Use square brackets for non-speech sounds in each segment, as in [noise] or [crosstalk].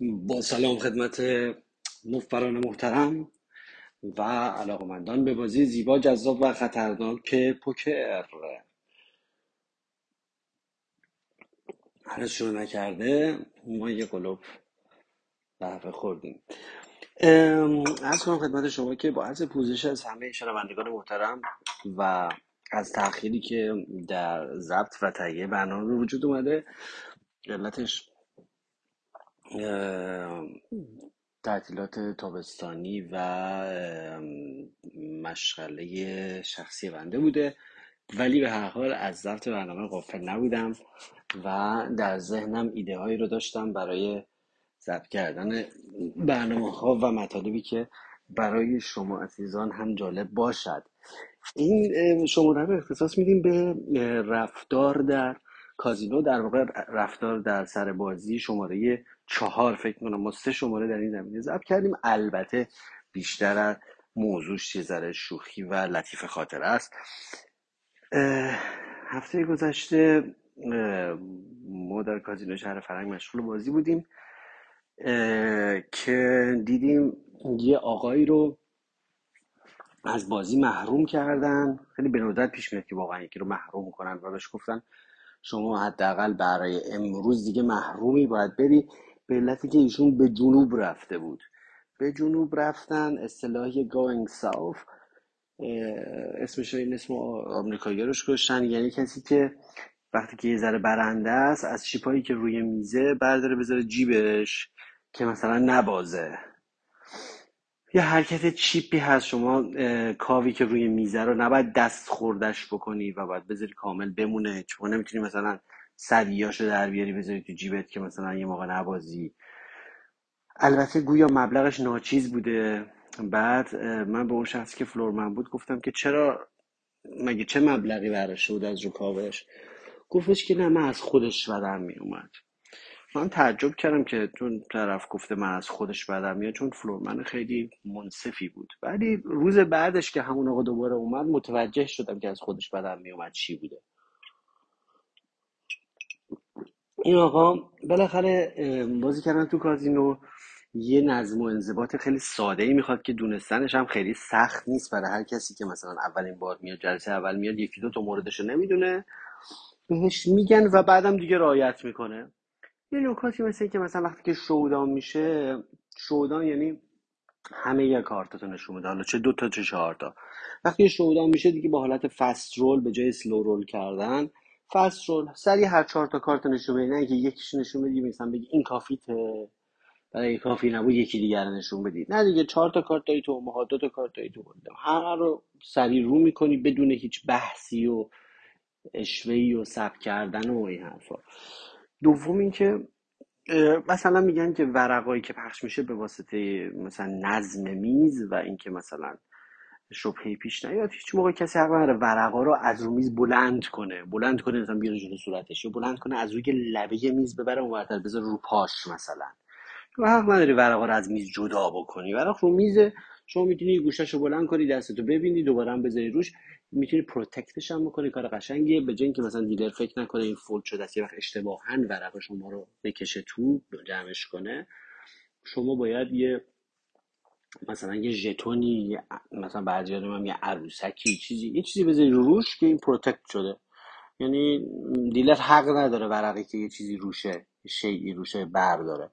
با سلام خدمت مفبران محترم و علاقمندان به بازی زیبا جذاب و خطرناک پوکر. هنوز شروع نکرده ما یه قلوب قهوه خوردیم. از کنم خدمت شما که با عرض پوزش از همه شنوندگان محترم و از تأخیری که در ضبط و تهیه برنامه وجود اومده علتش تعطیلات تابستانی و مشغله شخصی بنده بوده. ولی به هر حال از ضبط برنامه غافل نبودم و در ذهنم ایده هایی رو داشتم برای ضبط کردن برنامه ها و مطالبی که برای شما عزیزان هم جالب باشد. این شماره رو اختصاص میدیم به رفتار در کازینو در واقع رفتار در سر بازی شماره چهار فکر کنم ما سه شماره در این زمینه ضبط کردیم. البته بیشتر از موضوعش ذره شوخی و لطیف خاطر است. هفته گذشته ما در کازینو شهر فرنگ مشغول بازی بودیم که دیدیم یه آقایی رو از بازی محروم کردن. خیلی به ندرت پیش میاد که واقعا یکی رو محروم کنن و بهش گفتن شما حداقل برای امروز دیگه محرومی باید بری به علتی که ایشون به جنوب رفته بود. به جنوب رفتن اصطلاحی going south اسمش این اسم آمریکایی روش کشتن یعنی کسی که وقتی که یه ذره برنده است از چیپایی که روی میزه برداره بذاره جیبش که مثلا نبازه. یه حرکت چیپی هست شما کاوی که روی میزه رو نباید دست خوردش بکنی و باید بذاری کامل بمونه. چون نمی‌تونی مثلا صدیاشو در بیاری بذاری تو جیبت که مثلا یه موقع نبازی. البته گویا مبلغش ناچیز بوده. بعد من به اون شخصی که فلورمن بود گفتم که چرا مگه چه مبلغی براش بود از رو کاوش؟ گفتش که نه من از خودش بدم میومد من تعجب کردم که چون طرف گفته من از خودش بدم میاد چون فلورمن خیلی منصفی بود. ولی روز بعدش که همون آقا دوباره اومد متوجه شدم که از خودش بدم میومد چی بوده. این آقا بالاخره بازی کردن تو کازینو. یه نظم و انضباط خیلی ساده ای می‌خواد که دونستنش هم خیلی سخت نیست برای هر کسی که مثلا اولین بار میاد جلسه اول میاد یکی دو تا موردش رو نمی‌دونه. بهش میگن و بعدم دیگه رعایت می‌کنه. یه نکاتی مثل که مثلا وقتی که شودان میشه شودان یعنی همه یه کارتاتو نشون میده. حالا چه دو تا چه چهار تا. وقتی شودان میشه دیگه با حالت فست رول به جای سلو رول کردن فست رول سری هر چهار تا کارت نشون بدی نه که یکیش نشون بدی مثلا بگی این کافیته برای کافی نبود یکی دیگر نشون بدی. نه دیگه چهار تا کارت داری تو ماها دو تا کارت داری تو همه رو سری رو می‌کنی بدون هیچ بحثی و اشوهی و سب کردن و این حرفا. دوم اینکه مثلا میگن که ورقایی که پخش میشه به واسطه مثلا نظم میز و اینکه مثلا شبهه پیش نیاد هیچ موقع کسی حق نداره ورقا رو از رو میز بلند کنه. بلند کنه مثلا بیاره جلو صورتش یا بلند کنه از روی لبه میز ببره اونورتر بذار رو پاش مثلا. و حق نداری ورقا رو از میز جدا بکنی. ورق رو میز شما می‌تونی گوشش رو بلند کنی دستتو ببینی دوباره هم بذاری روش. می‌تونی protect ش هم بکنی کار قشنگیه. به جای اینکه مثلا dealer فکر نکنه این fold شده است یه وقت اشتباها ورق شما رو بکشه تو جمعش کنه. شما باید یه مثلا یه ژتونی مثلا بعضی هم یه عروسکی چیزی یه چیزی بذاری رو روش که این protect شده. یعنی dealer حق نداره ورقی که یه چیزی روشه شیئی روشه برداره.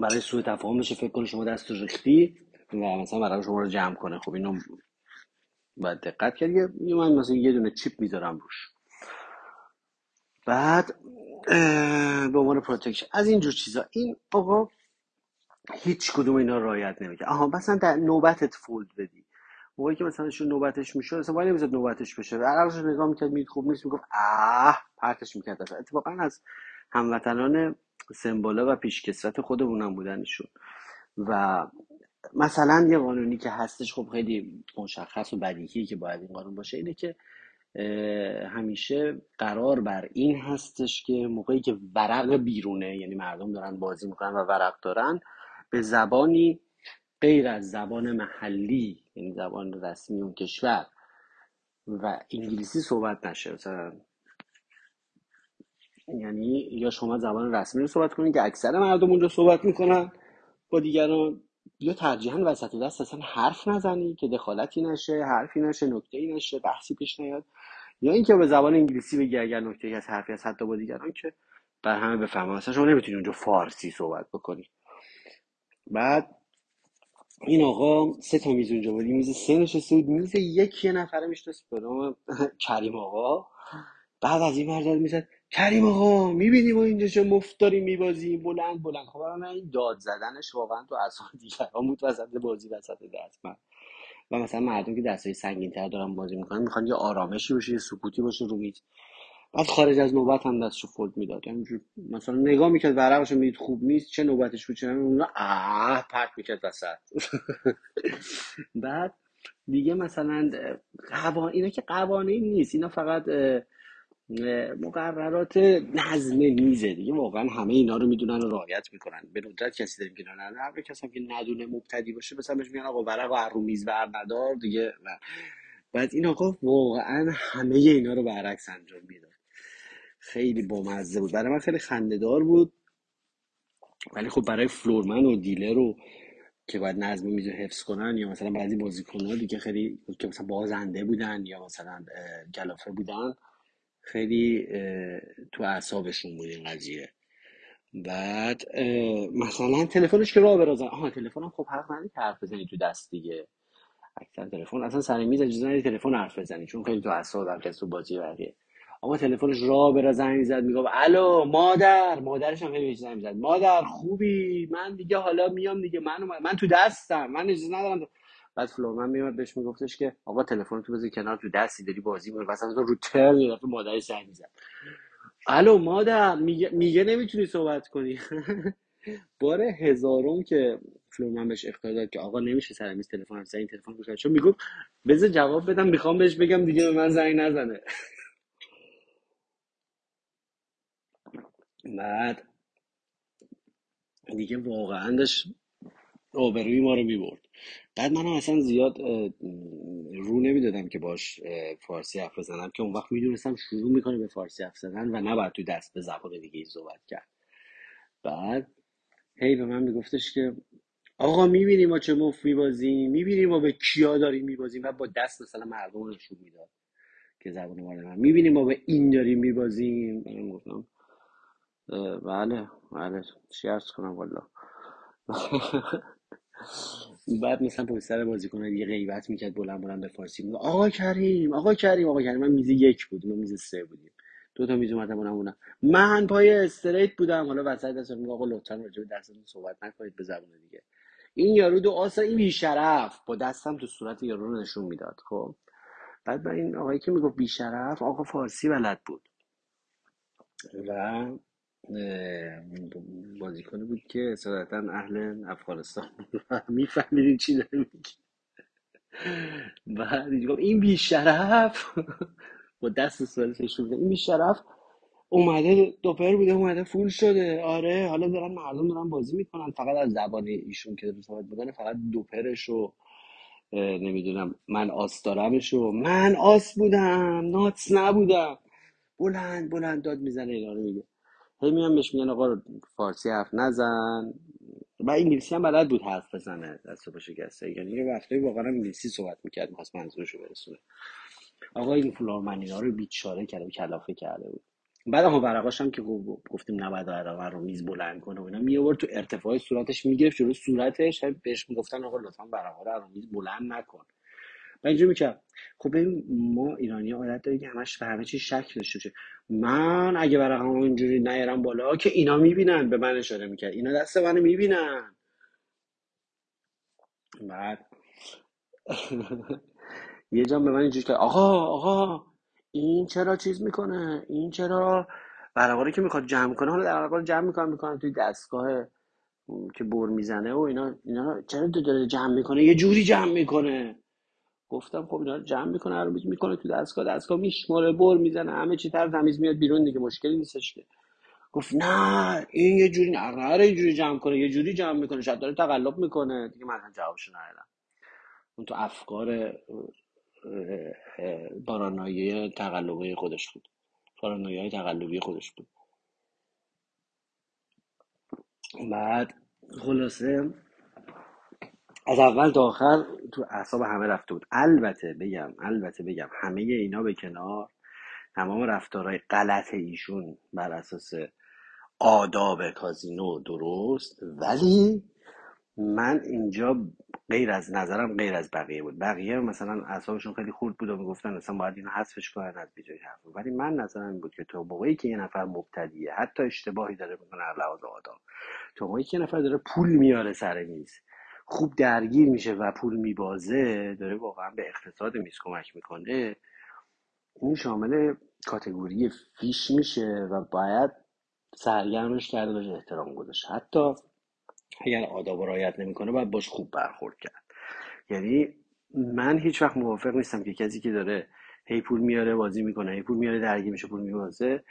برای سوء تفاهم بشه فکر کنی شما دست ریختی؟ و مثلا برای شما رو جمع کنه. خب اینو باید دقت کرد. یه من مثلا یه دونه chip می‌ذارم روش. بعد به عنوان protection. از اینجور چیزا. این آقا هیچ کدوم اینا رعایت نمی‌کنه. آها مثلا در نوبتت fold بدی. موقعی که مثلا شو نوبتش میشه مثلا ولی نمی‌زد نوبتش بشه. عقلش نگاه می‌کرد می‌دید خوب نیست می‌گفت اه پرتش می‌کرد. اتفاقا از هموطنان سمبولا و پیشکسرت خودمونم بودنشون. و مثلا یه قانونی که هستش خب خیلی مشخص و بدیهی که باید این قانون باشه اینه که همیشه قرار بر این هستش که موقعی که ورق بیرونه یعنی مردم دارن بازی می‌کنن و ورق دارن به زبانی غیر از زبان محلی یعنی زبان رسمی اون کشور و انگلیسی صحبت نشه. مثلا یعنی یا شما زبان رسمی رو صحبت کنید که اکثر مردم اونجا صحبت می‌کنن. با دیگران یا ترجیحاً وسط دست اصلا حرف نزنی که دخالتی نشه حرفی نشه نکته ای نشه بحثی پیش نیاد. یا اینکه به زبان انگلیسی بگی اگر نکته ای از حرفی از حتی با دیگران که بر همه بفهمن. مثلا شما نمی‌تونی اونجا فارسی صحبت بکنی. بعد این آقا سه تا میز اونجا بود. میز سه نشسته بود. میز یک یه نفره میشنست به نام [laughs] کریم آقا. بعد از این ور می‌زد کریم آقا می‌بینی ما اینجا چه مفت داریم میبازیم بلند بلند. خب من این داد زدنش واقعا تو اعصاب دیگران بود وسط بازی وسط دست من و مثلا مردم که دستای سنگین تر دارن بازی می‌کنن می‌خوان یه آرامشی باشه یه سکوتی باشه رو بعد خارج از نوبت هم دستشو فولد می‌داد. مثلا نگاه می‌کرد ورقشو می‌دید خوب نیست چه نوبتش بود چه اون آه پرت می‌کرد وسط. [laughs] بعد دیگه مثلا قوا... اینا که قوانین نیست اینا فقط مقررات نظم میزه دیگه. واقعا همه اینا رو می‌دونن و رعایت می‌کنن. به ندرت کسی داریم که نه نه هر کسی که ندونه مبتدی باشه مثلا بهش میگن آقا ورق و رو میز دیگه. نه بعد این آقا واقعا همه اینا رو برعکس انجام می‌داد. خیلی بامزه بود. برای من خیلی خندهدار بود. ولی خب برای فلورمن و دیلر رو که باید نظم میز رو حفظ کنن یا مثلا بعضی بازیکن ها دیگه خیلی که مثلا بازنده بودن یا مثلا اه، کلافه بودن خیلی تو اعصابشون بود این قضیه. بعد مثلا تلفنش که راه برازن آها تلفنم خب حق نداری که حرف بزنی تو دست دیگه. اکثر تلفن اصلا سر میز اجازه نداری تلفن حرف بزنی چون خیلی تو اعصاب هم تو بازی بقیه اما تلفنش راه برا زنگ می‌زد می‌گفت الو مادر. مادرش هم خیلی زنگ می‌زد. مادر خوبی؟ من دیگه حالا میام دیگه. من من تو دستم. من اجازه ندارم بعد فلورمن میومد بهش میگفتش که آقا تلفن تو بذار کنار تو دستی داری بازی می‌کنی. مثلا رو ترن یه دفعه مادرش زنگ می‌زد. الو مادر میگه, میگه نمی‌تونی صحبت کنی. [laughs] بار هزارم که فلورمن بهش اختار داد که آقا نمیشه سر میز تلفن زد، این تلفن گوش چون می‌گفت بذار جواب بدم می‌خوام بهش بگم دیگه به من زنگ نزنه. [laughs] بعد دیگه واقعا داشت آبروی ما رو می‌برد. بعد منم اصلا زیاد رو نمی‌دادم که باش فارسی حرف بزنم که اون وقت می‌دونستم شروع می‌کنه به فارسی حرف زدن و نباید تو دست به زبان دیگه ای صحبت کرد. بعد هی به من میگفتش که آقا می‌بینی ما چه مفت میبازیم می‌بینی ما به کیا داریم میبازیم. و با دست مثلا مردم رو نشون می‌داد که زبان ما رو می‌بینی ما به این داریم میبازیم. من گفتم بله بله چی عرض کنم والا [laughs] بعد مثلا پشت سر بازیکن دیگه غیبت می‌کرد بلند بلند به فارسی میگه آقا کریم آقا کریم آقا کریم. من میز یک بود ما میز سه بودیم. دو تا میز اومدم اونم بودم من پای استریت بودم حالا وسط دست میگه آقا لطفا راجع به دستتون صحبت نکنید به زبون دیگه. این یارو دو آسا این بیشرف با دستم تو صورت یارو رو نشون می‌داد خب. بعد با این آقایی که می‌گفت بیشرف آقا فارسی بلد بود. و بازیکنی بود که صداقتا اهل افغانستان [laughs] میفهمیدین چی داره میگه بعد این بیشرف. با دست سوالش این بیشرف اومده دوپهر بوده اومده فول شده. آره حالا دارن مردم دارن بازی می‌کنن. فقط از زبان ایشون که داره صحبت می‌کنه فقط دوپرش و نمی‌دونم من آس دارمش و من آس بودم ناتس نبودم. بلند بلند داد می‌زنه اینا رو میگه. هی میان بهش میگن آقا فارسی حرف نزن. و انگلیسی هم بلد بود حرف بزنه دست با شکسته. یعنی یه وقتایی واقعا انگلیسی صحبت می‌کرد می‌خواست منظورشو برسونه. آقا این فلورمنی ها رو بیچاره کرده و کلافه کرده بود. بعد هم ورقاش هم که گفت- گفتیم نباید ورقا رو میز بلند کنه و اینا می آورد تو ارتفاع صورتش می‌گرفت جلو صورتش بهش می‌گفتن آقا لطفا ورقا رو میز بلند نکن. و اینجوری می‌کرد خب ما ایرانی عادت داریم که همش به همه چی شک داشته باشه. من اگه ورقمو اینجوری نیارم بالا که اینا می‌بینن به من اشاره می‌کرد. اینا دست منو می‌بینن. بعد [laughs] یه جا به من اینجوری کرد آقا آقا این چرا چیز می‌کنه؟ این چرا ورقا رو که می‌خواد جمع کنه؟ حالا ورقا رو جمع می‌کنم می‌کنم توی دستگاه که بر می‌زنه و اینا اینا چرا داره جمع می‌کنه؟ یه جوری جمع می‌کنه. گفتم خب اینا رو جمع می‌کنه هر می‌کنه تو دستگاه دستگاه میشماره بر می‌زنه همه چی تر تمیز میاد بیرون دیگه مشکلی نیستش که. گفت نه این یه جوری نه اینجوری جمع کنه یه جوری جمع می‌کنه شاید داره تقلب می‌کنه. دیگه من هم جوابشو ندادم. اون تو افکار بارانایی تقلبی خودش بود. بارانایی های تقلبی خودش بود. بعد خلاصه از اول تا آخر تو اعصاب همه رفته بود. البته بگم البته بگم همه اینا به کنار تمام رفتارهای غلط ایشون بر اساس آداب کازینو درست ولی من اینجا غیر از نظرم غیر از بقیه بود. بقیه مثلا اعصابشون خیلی خورد بود و می‌گفتن مثلا باید اینو حذفش کنن از بیجای حرف ولی من نظرم بود که تو موقعی که یه نفر مبتدیه حتی اشتباهی داره می‌کنه لحاظ آداب تو موقعی که یه نفر داره پول میاره سر میز خوب درگیر میشه و پول میبازه داره واقعا به اقتصاد میز کمک می‌کنه. این شامل کاتگوری فیش میشه و باید سرگرمش کرده بهش احترام گذاشت حتی اگر آداب رعایت نمی‌کنه باید باش خوب برخورد کرد. یعنی من هیچ وقت موافق نیستم که کسی که داره هی پول میاره بازی می‌کنه هی پول میاره درگیر میشه پول میبازه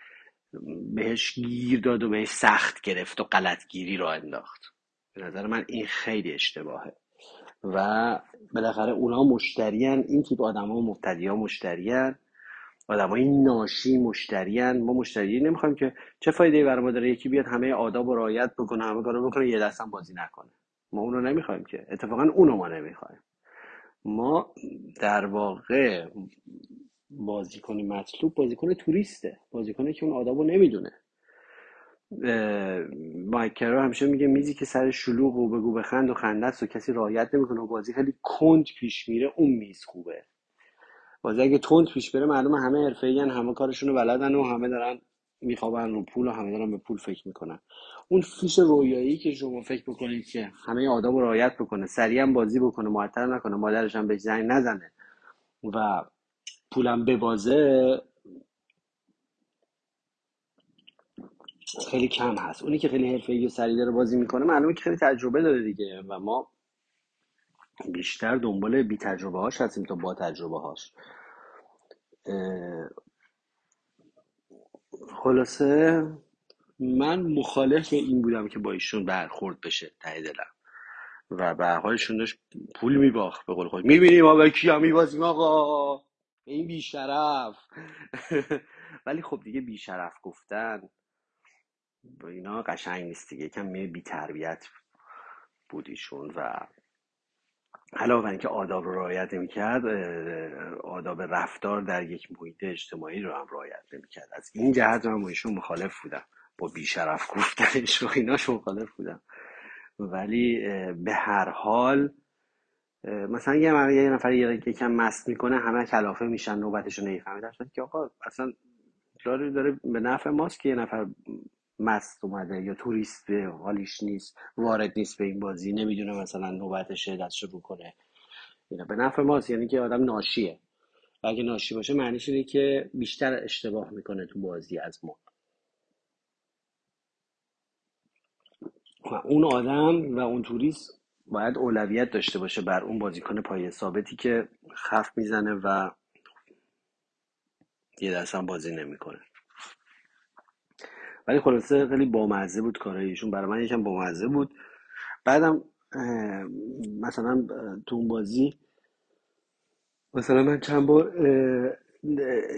بهش گیر داد و بهش سخت گرفت و غلطگیری را انداخت. به نظر من این خیلی اشتباهه. و بالاخره اونا مشتریان این تیپ آدم ها مبتدی ها مشتریان آدمای ناشی مشتریان. ما مشتری نمی‌خوایم که چه فایده برای ما داره؟ یکی بیاد همه آداب و رعایت بکنه همه کارو بکنه یه دست هم بازی نکنه. ما اونو نمی‌خوایم که. اتفاقا اونو ما نمی‌خوایم. ما در واقع بازیکن مطلوب بازیکن توریسته. بازیکنی که اون آدابو نمی‌دونه. مایکرو همیشه میگه میزی که سر شلوغ و بگو بخند و خندست و کسی رعایت نمی‌کنه و بازی خیلی کند پیش میره اون میز خوبه. بازی اگه تند پیش بره معلومه همه حرفه‌این همه کارشونو بلدن و همه دارن میخوابن رو پول و همه دارن به پول فکر می‌کنن. اون فیش رویایی که شما فکر بکنید که همه آداب رو رعایت بکنه سریع هم بازی بکنه معطل نکنه مادرش هم بهش زنگ نزنه و پولم ببازه خیلی کم هست. اونی که خیلی حرفه‌ای و سریع داره بازی می‌کنه معلومه که خیلی تجربه داره دیگه و ما بیشتر دنبال بی تجربه هاش هستیم تا با تجربه هاش خلاصه من مخالف این بودم که با ایشون برخورد بشه ته دلم. و به هر حال ایشون داشت پول میباخت به قول خود. می‌بینیم ما به کیا میبازیم آقا؟ این بیشرف. [laughs] ولی خب دیگه بیشرف گفتن اینا قشنگ نیست دیگه. یکم می بی تربیت بود ایشون و علاوه بر اینکه آداب رو رعایت نمی‌کرد آداب رفتار در یک محیط اجتماعی رو هم رعایت نمی‌کرد. از این جهت من با ایشون مخالف بودم. با بیشرف گفتنش و ایناش مخالف بودم. ولی به هر حال مثلا یه یه نفر یه یکم مست می‌کنه همه کلافه میشن نوبتشو نمی‌فهمه. در که آقا اصلا داره داره به نفع ماست که یه نفر مست اومده یا توریست حالیش نیست وارد نیست به این بازی نمی‌دونه مثلا نوبتشه دستشو رو کنه. اینا به نفع ماست یعنی که آدم ناشیه. و اگه ناشی باشه معنیش اینه که بیشتر اشتباه می‌کنه تو بازی از ما. و اون آدم و اون توریست باید اولویت داشته باشه بر اون بازیکن پای ثابتی که خف می‌زنه و یه دست هم بازی نمی‌کنه. ولی خلاصه خیلی بامزه بود کارای ایشون برای من یکم بامزه بود. بعدم مثلا تو اون بازی مثلا من چند بار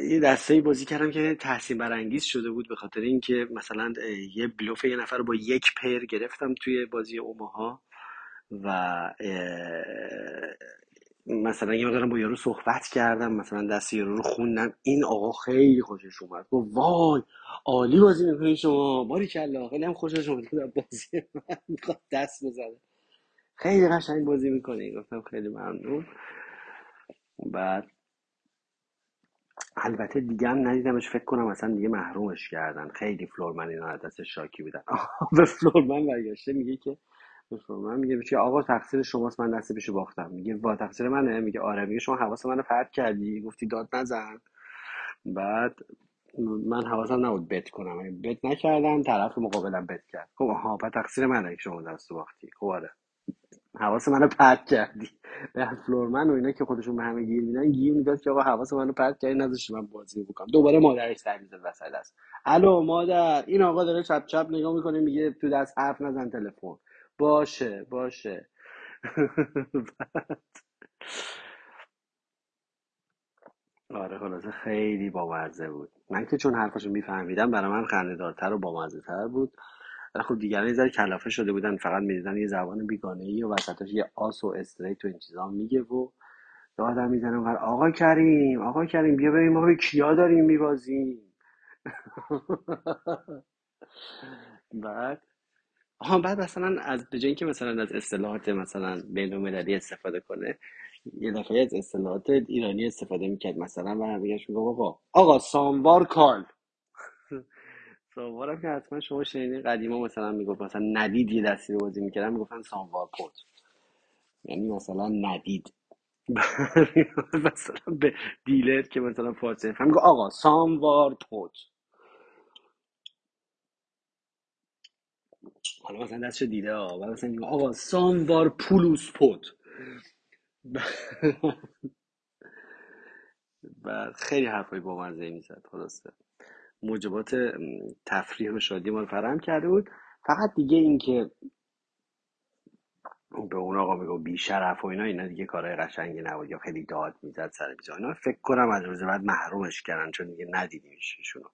یه دسته بازی کردم که تحسین برانگیز شده بود به خاطر اینکه مثلا یه بلوف یه نفر با یک پیر گرفتم توی بازی اوماها و مثلا یه مقدارم با یارو صحبت کردم مثلا دست یارو رو خوندم. این آقا خیلی خوشش اومد. گفت وای عالی بازی می‌کنین شما. باری کلا خیلی هم خوشش اومد. بازی من می‌خواد دست بزنه. خیلی قشنگ بازی می‌کنی. گفتم خیلی ممنون. بعد البته دیگه هم ندیدمش. فکر کنم اصلا دیگه محرومش کردن. خیلی فلورمن اینا از دست شاکی بودن. [laughs] به فلورمن برگشته میگه که به فلورمن میگه چی آقا تقصیر شماست من دست پیشو باختم. میگه با تقصیر منه. میگه آره. میگه شما حواس منو پرت کردی. گفتی داد نزن. بعد من حواسم نبود بت کنم. بت نکردم طرف مقابلم بت کرد. خب آها بعد تقصیر منه که شما دست باختی. خب آره. حواس منو پرت کردی. به فلورمن و اینا که خودشون به همه گیر میدن گیر می‌داد که آقا حواس منو پرت کردی نذاشتی من بازی بکنم. دوباره مادرش سر می‌زد وسط است الو مادر. این آقا داره چپ چپ نگاه می‌کنه میگه تو دست حرف نزن تلفن. باشه باشه. [laughs] آره خلاصه خیلی بامزه بود. من که چون حرفاشو میفهمیدم برای من خندهدارتر و بامزه تر بود. ولی خب دیگران یه ذره کلافه شده بودن فقط می‌دیدن یه زبان بیگانه ای و وسطش یه آس و استریت و این چیزا میگه و آدم می‌زنه اونور آقا کریم آقا کریم بیا بریم ما به کیا داریم میبازیم. [laughs] بعد آها بعد مثلا از به جای اینکه مثلا از اصطلاحات مثلا بین المللی استفاده کنه یه دفعه از اصطلاحات ایرانی استفاده می‌کرد مثلا و میگه آقا آقا ساموار کال. [laughs] ساموار هم که حتما شما شنیدین قدیما مثلا می‌گفت مثلا ندید یه دستی رو بازی می‌کردن می‌گفتن ساموار پورت یعنی مثلا ندید. [laughs] مثلا به دیلر که مثلا فارسی هم میگه آقا ساموار پورت حالا مثلا دستش دیده ها و مثلا میگه آقا ساموار پولوس پوت [laughs] و خیلی حرفای با مزه می‌زد خلاصه. موجبات تفریح و شادی ما رو فراهم کرده بود. فقط دیگه این که به اون آقا میگو بی شرف و اینا اینا دیگه کارهای قشنگی نبود یا خیلی داد می‌زد سر میزا اینا فکر کنم از روز بعد محرومش کردن چون دیگه ندیدیمش ایشونو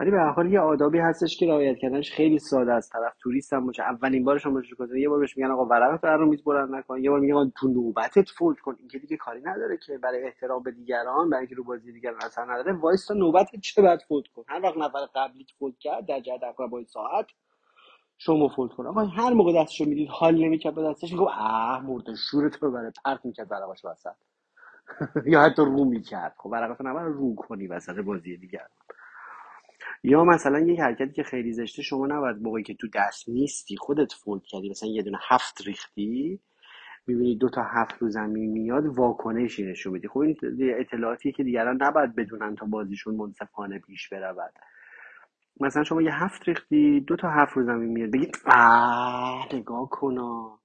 ولی به هر حال یه آدابی هستش که رعایت کردنش خیلی ساده است طرف توریست هم باشه. اولین بارش هم باشه یه بار بهش میگن آقا ورقت رو میز نکن. یه بار میگن تو نوبتت fold کن. این که دیگه کاری نداره که برای احترام به دیگران برای اینکه رو بازی دیگران اثر نداره. وایس تا نوبتت چه بعد fold کن. هر وقت نفر قبلی fold کرد در جهت عقربای ساعت شما فولد کن. آقا هر موقع دستشو می‌دید حال نمی‌کرد به دستش می‌گفت اه مرده شورت رو بره پرت می‌کرد ورقاش وسط. [laughs] یا حتی رو می‌کرد. خب ورقاتو نباید رو کنی وسط بازی دیگر یا مثلا یک حرکتی که خیلی زشته شما نباید موقعی که تو دست نیستی خودت فولد کردی مثلا یه دونه هفت ریختی می‌بینی دو تا هفت رو زمین میاد واکنشی نشون میدی. خب این اطلاعاتیه که دیگران نباید بدونن تا بازیشون منصفانه پیش برود. مثلا شما یه هفت ریختی دو تا هفت رو زمین میاد بگی آه نگاه کنا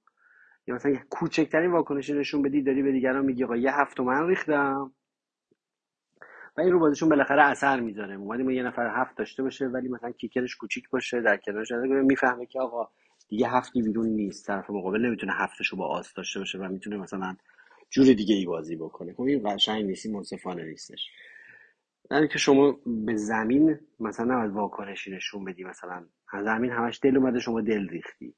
یا مثلا کوچکترین واکنشی نشون بدی داری به دیگران میگی آقا یه هفت من ریختم. و این رو بازیشون بالاخره اثر می‌ذاره. اومدیم یه نفر هفت داشته باشه ولی مثلا کیکرش کوچیک باشه در کنارش می‌فهمه که آقا دیگه هفتی بیرون نیست. طرف مقابل نمی‌تونه هفتشو با آس داشته باشه و می‌تونه مثلا جور دیگه ای بازی بکنه. خب این قشنگ نیستی منصفانه نیستش. در که شما به زمین مثلا نباید واکنشی نشون بدی مثلا از زمین همش دل اومده شما دل ریختی.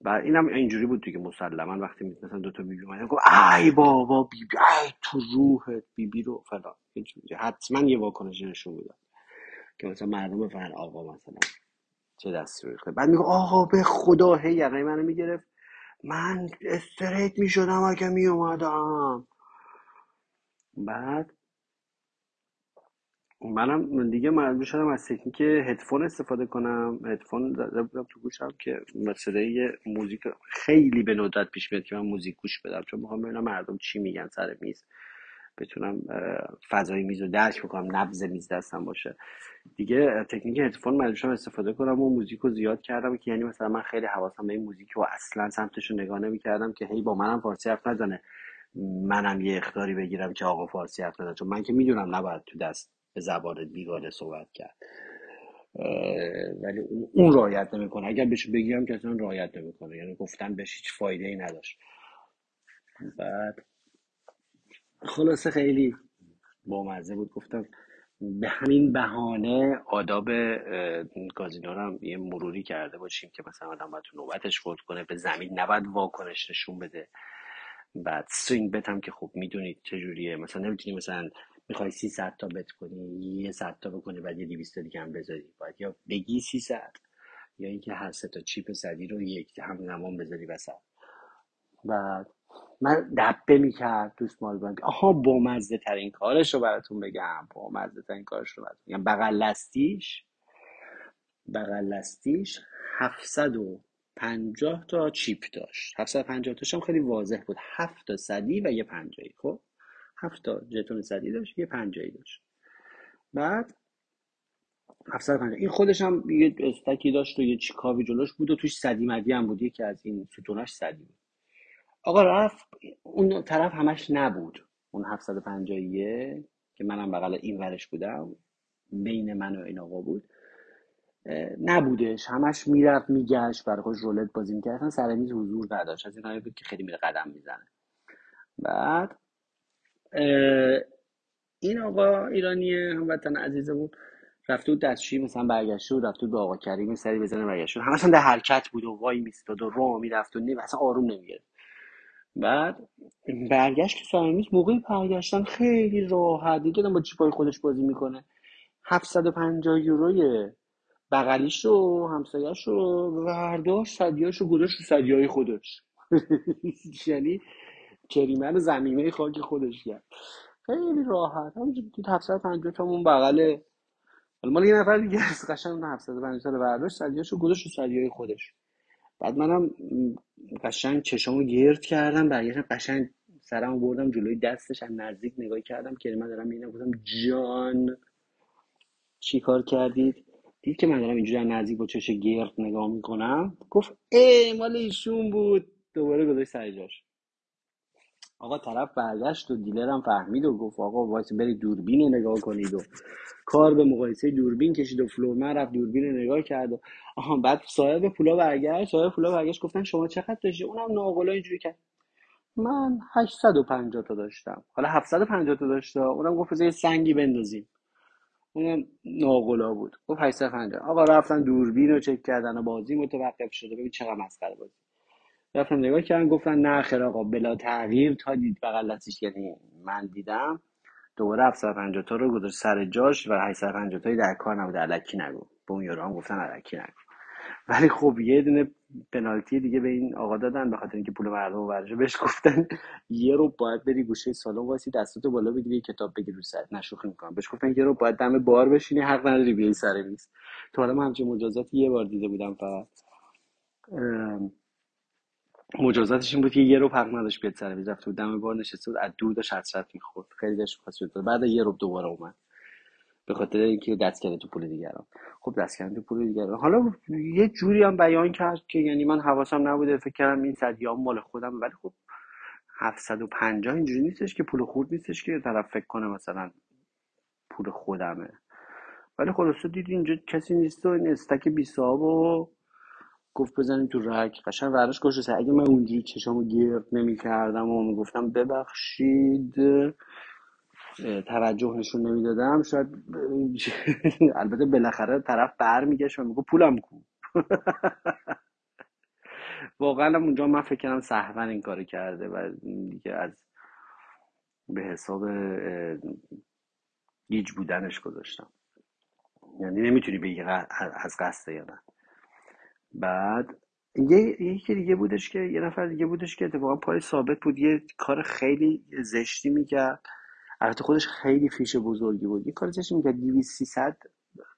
و اینم اینجوری بود دیگه مسلما وقتی مثلا دو تا بیبی اومدن گفت ای بابا بیبی ای تو روحت بیبی رو فلان حتما یه واکنشی نشون می‌داد که مثلا مردم بفهمن آقا مثلا چه دستی ریخته بعد میگه آقا به خدا هی یقه منو می‌گرفت. من استریت می‌شدم اگه میومدم بعد منم دیگه مجبور شدم از تکنیک هدفون استفاده کنم. هدفون زدم تو گوشم که صدای موزیک خیلی به ندرت پیش میاد که من موزیک گوش بدم. چون می‌خوام ببینم مردم چی میگن سر میز. بتونم فضای میز رو درک بکنم نبض میز دستم باشه. دیگه تکنیک هدفون مجبور شدم استفاده کنم و موزیک رو زیاد کردم که یعنی مثلا من خیلی حواسم به این موزیک رو اصلا سمتش رو نگاه نمی‌کردم که هی با منم فارسی حرف نزنه. منم یه اختاری بگیرم که آقا فارسی حرف چون من که می‌دونم نباید تو دست به زبان بیگانه صحبت کرد. ولی اون رایت نمی‌کنه. اگر بهش بگیرم که اصلا رایت نمی‌کنه. یعنی گفتن بهش هیچ فایده ای نداشت. بعد خلاصه خیلی بامزه بود. گفتم به همین بهانه آداب گازینو رو هم یه مروری کرده باشیم که مثلا آدم باید تو نوبتش فوت کنه به زمین نباید واکنش نشون بده. بعد سوینگ بت که خب می‌دونید چجوریه مثلا نمی‌تونی مثلا می‌خوای 300 تا بت کنی یه 100 تا بکنی بعد یه 200 دیگه هم بذاری باید یا بگی 300 یا اینکه هر سه تا چیپ صدی رو یک همزمان بذاری وسط. بعد من دبه می‌کرد تو سمال بانک آها با مزه ترین کارش رو براتون بگم. با مزه ترین کارش رو براتون بگم. بغل لستیش بغل لستیش 750 تا چیپ داشت. 750 تاش هم خیلی واضح بود. 7 تا صدی و یه پنجایی خب؟ 7 تا ژتون صدی داشت یه پنجایی داشت. بعد 750 این خودش هم یه استکی داشت و یه چیکاوی جلوش بود و توش صدی مدی هم بود. یکی از این ستوناش صدی بود. آقا رفت اون طرف همش نبود. اون 750 که منم بغل این ورش بودم بین من و این آقا بود نبودش. همش می‌رفت میگشت برای خودش رولت بازی می‌کرد. اصلا سر میز حضور نداشت. از این بود که خیلی میره قدم می‌زنه. بعد این آقا ایرانی هموطن عزیزمون رفته بود دستشویی مثلا برگشته بود رفته بود به آقا کریم سری بزنه برگشته بود. همش در حرکت بود و وای میستاد و راه می‌رفت و نیم اصلا آروم نمی‌گرفت. بعد برگشت که موقعی برگشتن خیلی راحت دیگه با چیپای خودش بازی می‌کنه. 750 یوروی بغلیش رو همسایش رو ورداشت سدیاش رو گذاشت رو سدیای خودش. [laughs] یعنی کریمه رو زمینه خاک خودش کرد. خیلی راحت. همونجور دید 750 تامون حالا مال یه نفر دیگه از قشنگ 750 تا برداشت سدیاش رو گذاشت رو سدیای خودش. بعد منم قشنگ چشامو گرد کردم برگشتم قشنگ سرمو بردم جلوی دستش از نزدیک نگاه کردم کریمه دارم می‌بینم گفتم جان چی کار کردید؟ دید که من دارم اینجوری از نزدیک با چش گرد نگاه می‌کنم. گفت ای مال ایشون بود. دوباره گذاشت سر جاش. آقا طرف برگشت و dealer م فهمید و گفت آقا وایس برید دوربین رو نگاه کنید و کار به مقایسه دوربین کشید و floorman رفت دوربین رو نگاه کرد و آها بعد صاحب پولا برگشت صاحب پولا برگشت گفتن شما چقدر داشتی؟ اونم ناقلا اینجوری کرد. من 850 تا داشتم. حالا 750 تا داشته اونم گفت یه سنگی بندازیم. اونم ناقلا بود. گفت 850 آقا رفتن دوربین رو چک کردن و بازی متوقف شده. ببین چقدر مسخره بازی. رفتم نگاه کردم گفتن نه خیر آقا بلا تغییر تا دید بغل دستش یعنی من دیدم دوباره 750 تا رو گذاشت سر جاش و 850 تایی در کار نبود الکی نگو. به اون یارو هم گفتن الکی نگو. ولی خب یه دونه پنالتی دیگه به این آقا دادن به خاطر اینکه پول مردم رو بهش گفتن. یه رو باید بری گوشه سالن واسی دستاتو بالا بگیری کتاب بگیری رو سر. نشوخی می‌کنم. بهش گفتن یه رو باید دم بار بشینی حق نداری بیای سر میز. تو حالا من همچین مجازاتی یه بار دیده بودم فقط. مجازاتش این بود که یه رو حق نداشت بیاد سر میز. رفته بود دم بار نشسته بود از دور داشت حسرت می‌خورد. خیلی داشت خواست بعد یه رو دوباره اومد. به خاطر اینکه دست کرده تو پول دیگران. خب دست کرده تو پول دیگران. حالا یه جوری هم بیان کرد که یعنی من حواسم نبوده. فکر کردم این صدیام مال خودم ولی خب 750 اینجوری نیستش که پول خورد نیستش که طرف فکر کنه مثلا پول خودمه. ولی خلاصه دید اینجا کسی نیست و این استک بی و گفت بزنیم تو رک قشنگ ورش گوش اگه من اونجوری چشامو گرد نمی کردم و می‌گفتم ببخشید توجه نشون نمی‌دادم شاید [laughs] البته بالاخره طرف برمیگشت و میگه پولم کو. [laughs] واقعا اونجا من فکر کنم سهون این کارو کرده و دیگه از به حساب گیج بودنش گذاشتم. یعنی نمی‌تونی بگی از قصد یا نه. بعد یه یکی دیگه بودش که یه نفر دیگه بودش که اتفاقا پای ثابت بود. یه کار خیلی زشتی می‌کرد. البته خودش خیلی فیش بزرگی بود. یه کار زشتی می‌کرد. 200 300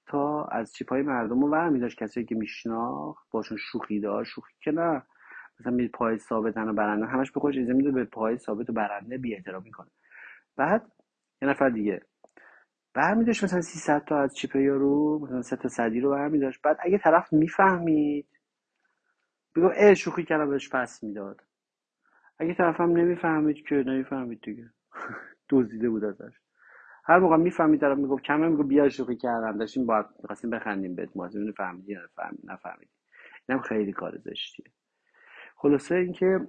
تا از چیپای مردم رو برمی داشت. کسایی که میشناخت باشون شوخی داشت. شوخی که نه. مثلا می پای ثابت و برنده. همش به خودش میده به پای ثابت و برنده بی می‌کنه بعد یه نفر دیگه. برمی داشت مثلا 300 تا از چیپ رو مثلا 3 تا صدی رو برمی داشت بعد اگه طرف می‌فهمید بگو اه شوخی کردم بهش پس می‌داد. اگه طرف هم نمی‌فهمید که نمی‌فهمید دیگه. [laughs] دزدیده بود ازش. هر موقع می‌فهمید طرف می‌گفت کمه می‌گفت بیا شوخی کردم. داشتیم با می‌خواستیم بخندیم بهت. مازون فهمیدی یا نفهمیدی. اینم خیلی کار زشتیه. خلاصه اینکه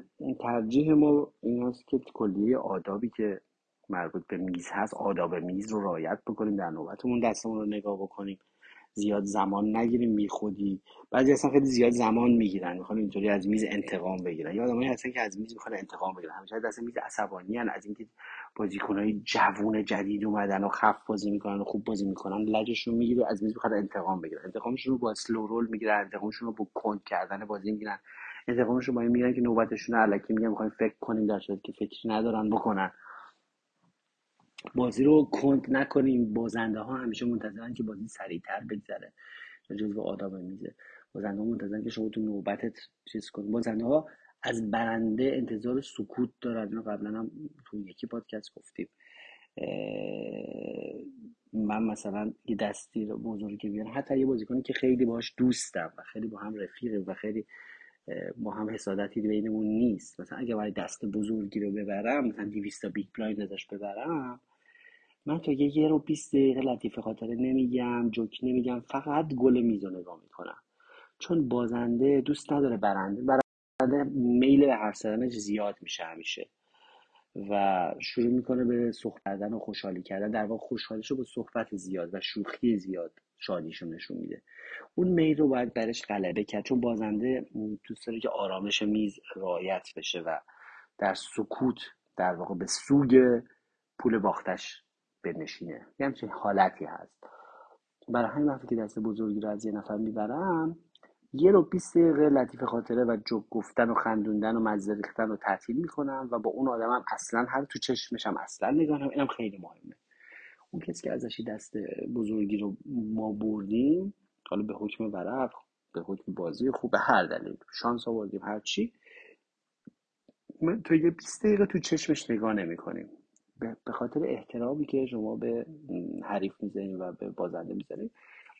ترجیح ما این هست که کلیه آدابی که مربوط به میز هست آداب میز رو رعایت بکنیم در نوبتمون دستمون رو نگاه بکنیم. زیاد زمان نگیریم میخودی بعضی اصلا خیلی زیاد زمان می‌گیرن می‌خوان اینطوری از میز انتقام بگیرن. یا آدمایی هستن که از میز می‌خوان انتقام بگیرن. همیشه دست میز عصبانی از اینکه بازیکنهای جوون جدید اومدن و خف بازی می‌کنن و خوب بازی می‌کنن لجشون می‌گیره از میز می‌خواد انتقام بگیرن. انتقامشون رو با سلو رول می‌گیرن انتقامشون رو با کند کردن بازی می‌گیرن. انتقامشون با این می‌گیرن که نوبتشون علکی میگن می‌خوایم فکر کنیم در صورتی که فکری ندارن بکنن. بازی رو کند نکنیم. بازنده ها همیشه منتظرن که بازی سریعتر بگذره. جزو آداب میزه بازنده ها منتظرن که شما تو نوبتت چیز کنید بازنده ها از برنده انتظار سکوت دارن. اینو قبلا هم تو یکی پادکست گفتیم. من مثلا یه دستی رو بزرگی بیارم حتی یه بازیکنی که خیلی باش دوستم و خیلی با هم رفیقه و خیلی با هم حسادتی بینمون نیست. مثلا اگه باید دست بزرگی رو ببرم مثلا 200 تا big blind ازش ببرم من تا یه یه رو 20 دقیقه لطیفه خاطره نمیگم جوک نمیگم فقط گل میز رو نگاه می‌کنم. چون بازنده دوست نداره برنده برنده میل به حرف زدنش زیاد میشه همیشه. و شروع می‌کنه به صحبت کردن و خوشحالی کردن. در واقع خوشحالیشو با صحبت زیاد و شوخی زیاد شادیشو نشون میده. اون میل رو باید برش غلبه کرد. چون بازنده دوست داره که آرامش میز رعایت بشه و در سکوت در واقع به سوگ پول باختش بنشینه. یه همچین حالتی هست. برای همین وقتی که دست بزرگی رو از یه نفر می‌برم یه رو 20 دقیقه لطیف خاطره و جوک گفتن و خندوندن و مزه ریختن رو تعطیل می‌کنم و با اون آدمم اصلا هر تو چشمشم اصلا نگاه اینم خیلی مهمه. اون کسی که ازش دست بزرگی رو ما بردیم حالا به حکم ورق به حکم بازی خوب به هر دلیل شانس آوردیم هر چی تو یه 20 دقیقه تو چشمش نگاه نمی کنیم. به خاطر احترامی که شما به حریف می‌زنید و به بازنده می‌زنید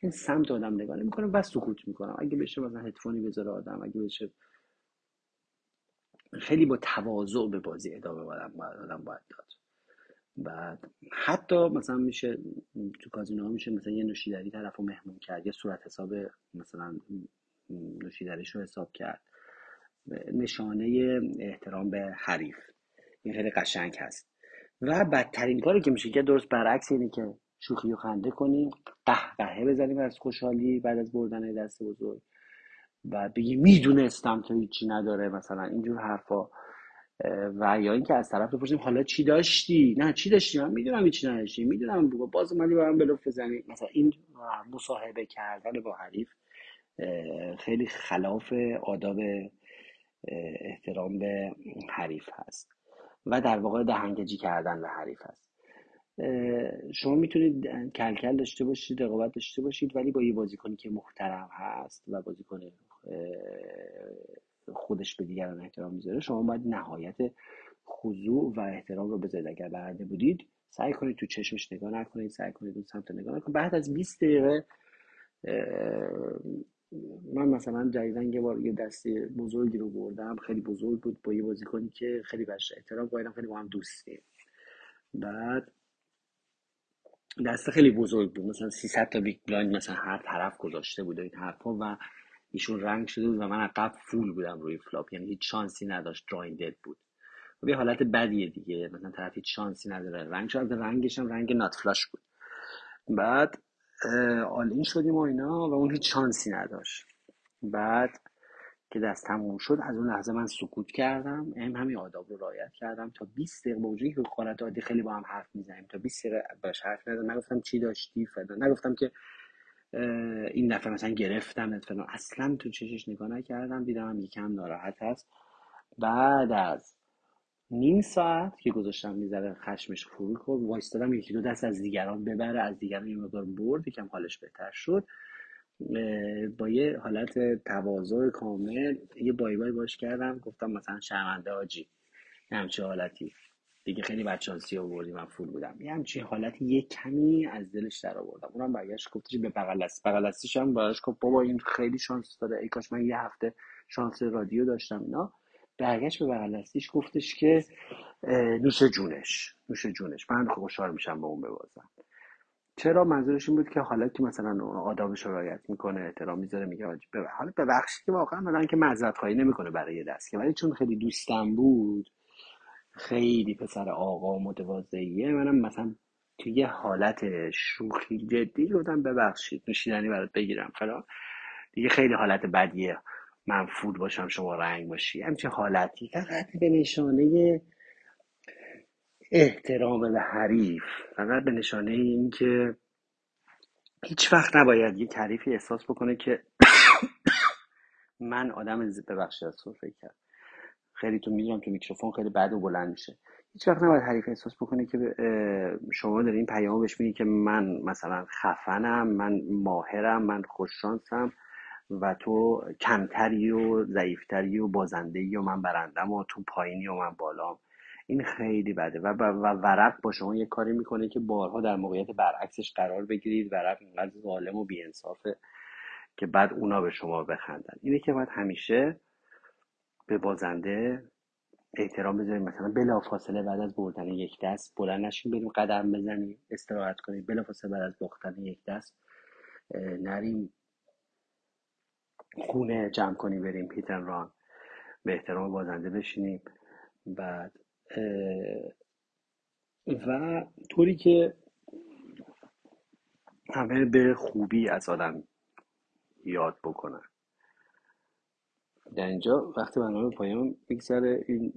این سمت آدم نگاه نمی‌کنم و سکوت می‌کنم اگه بشه مثلا هدفونی بذاره آدم اگه بشه خیلی با تواضع به بازی ادامه بدم باید آدم باید داد. بعد حتی مثلا میشه تو کازینو میشه مثلا یه نوشیدنی طرف رو مهمون کرد یه صورت حساب مثلا نوشیدنیش رو حساب کرد. نشانه احترام به حریف. این خیلی قشنگ هست. و بدترین کاری که میشه که درست برعکس اینه که شوخی و خنده کنیم قهقهه بزنیم از خوشحالی بعد از بردن دست بزرگ و بگی می‌دونستم تو هیچی نداره مثلا اینجور حرفا. و یا اینکه از طرف بپرسیم حالا چی داشتی؟ نه چی داشتی؟ من می‌دونم هیچی نداشتی. می‌دونم باز اومدی با هم بلوف بزنی. مثلا این مصاحبه کردن با حریف خیلی خلاف آداب احترام به حریف هست. و در واقع دهنگجی کردن به حریف هست شما می‌تونید کلکل داشته باشید رقابت داشته باشید ولی با یه بازیکنی که محترم هست و بازیکن خودش به دیگران احترام می‌ذاره شما باید نهایت خضوع و احترام رو بذارید. اگر برده بودید سعی کنید تو چشمش نگاه نکنید سعی کنید اون سمت نگاه نکنید. بعد از 20 دقیقه من مثلا جدیدن یه بار یه دستی بزرگی رو بردم خیلی بزرگ بود با یه بازیکنی که خیلی بهش احترام قائلم خیلی با هم دوستیم بعد دسته خیلی بزرگ بود مثلا 300 تا big blind مثلا هر طرف گذاشته بود این حرفا و ایشون رنگ شده بود و من عقب full بودم روی flop یعنی هیچ شانسی نداشت drawing بود. و یه حالت بدیه دیگه مثلا طرف هیچ شانسی نداره رنگ شد رنگش هم رنگ nut flush بود. بعد آلین شدیم و اینا و اون هیچ شانسی نداشت. بعد که دست تموم شد از اون لحظه من سکوت کردم هم همین آداب رو رعایت کردم. تا 20 دقیقه موجودی که خالت عادی خیلی با هم حرف می‌زنیم. تا 20 دقیقه باش حرف نزدم. نگفتم چی داشتی فلان. نگفتم که این دفعه مثلا گرفتم فلان. اصلا تو چشش نگاه نکردم. دیدم هم یکم ناراحت هست. بعد از نیم ساعت که گذاشتم می‌ذاره خشمش فرو خورد وایستادم یکی دو دست از دیگران ببره از دیگران یه مقدار برد یکم حالش بهتر شد. با یه حالت تواضع کامل یه بای بای باش کردم گفتم مثلا شرمنده آجی همچه حالتی. دیگه خیلی بچانسی آوردی من فول بودم. یه همچین حالتی یه کمی از دلش در آوردم. اونم برگشت گفتش به بغل است بغل هم براش گفت بابا این خیلی شانس داره. ای کاش من یه هفته شانس رادیو داشتم اینا. برگشت به بغل گفتش که نوش جونش نوش جونش. من خوشحال میشم با اون ببازم. چرا؟ منظورش این بود که حالا که مثلا آدابش رعایت می‌کنه احترام می‌ذاره میگه حالا ببخشید که واقعا من که معذرت خواهی نمی‌کنه برای دست که. ولی چون خیلی دوستم بود خیلی پسر آقا متواضعیه منم مثلا توی یه حالت شوخی جدی گفتم ببخشید نوشیدنی برات بگیرم فلان دیگه خیلی حالت بدیه. من فود باشم شما رنگ باشی. همچه حالتی. فقط به نشانه احترام به حریف. فقط به نشانه این که هیچ وقت نباید یک حریفی احساس بکنه که من آدم ببخشید از فکر کرد خیلی تو می‌دونم تو میکروفون خیلی بد و بلند میشه. هیچ وقت نباید حریف احساس بکنه که شما دارین پیام بهش میگی که من مثلا خفنم من ماهرم من خوششانسم. و تو کمتری و ضعیفتری و بازنده و من برندم و تو پایینی و من بالام این خیلی بده. و, و ورق با شما یه کاری می‌کنه که بارها در موقعیت برعکسش قرار بگیرید. ورق اینقدر ظالم و بیانصافه که بعد اونا به شما بخندن. اینه که باید همیشه به بازنده احترام بذاریم. مثلا بلا فاصله بعد از بردن یک دست بلند نشیم بریم قدم بزنیم استراحت کنیم. بلا فاصله بعد از باختن یک دست نریم خونه جمع کنیم بریم پیتن ران به احترام بازنده بشینیم. بعد و طوری که همه به خوبی از آدم یاد بکنن. در اینجا وقتی برنامه پایان میگذره. این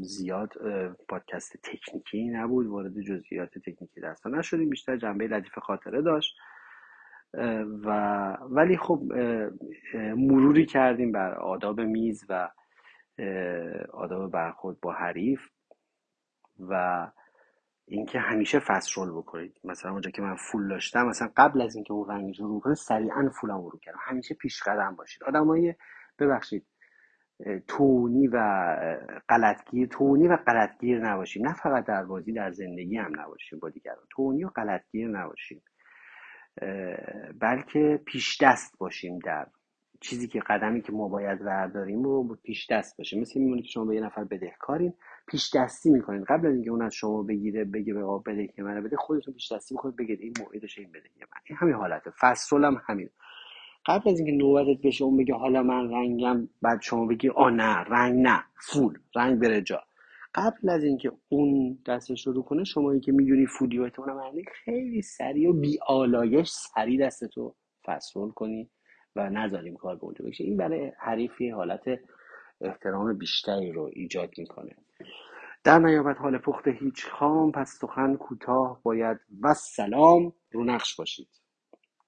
زیاد پادکست تکنیکی نبود. وارد جزئیات تکنیکی دستا نشدیم. بیشتر جنبه لطیف خاطره داشت. و ولی خب مروری کردیم بر آداب میز و آداب برخورد با حریف و اینکه همیشه فست رول بکنید. مثلا اونجا که من فول داشتم مثلا قبل از اینکه اون رنگ رو کنه سریعا فولم رو کردم. همیشه پیش قدم باشید. آدمای ببخشید تونی و غلطگیر تونی و غلطگیر نباشیم. نه فقط در بازی در زندگی هم نباشیم با دیگران. تونی و غلطگیر نباشیم. بلکه پیش دست باشیم در چیزی که قدمی که ما باید ورداریم رو پیش دست باشیم. مثل میمونه که شما به یه نفر بدهکارین پیش دستی می‌کنین. قبل از اینکه اون از شما بگیره بگه به آقا بدهی منو بده خودتون پیش دستی می‌کنید بگید این موعدش این بدهی من این همین حالته. فصل هم همین. قبل از اینکه نوبتت بشه اون بگه حالا من رنگم بعد شما بگی آ نه رنگ نه فول رنگ بره جا. قبل از اینکه اون دستش رو کنه شما که می‌دونی فودی و احتمال خیلی سریع و بی آلایش سریع دستتو فسرول کنی و نذاریم کار به اونجا بشه این برای حریفی حالت احترام بیشتری رو ایجاد می‌کنه. در نیابت حال پخت هیچ خام پس سخن کوتاه باید و سلام رو نقش باشید.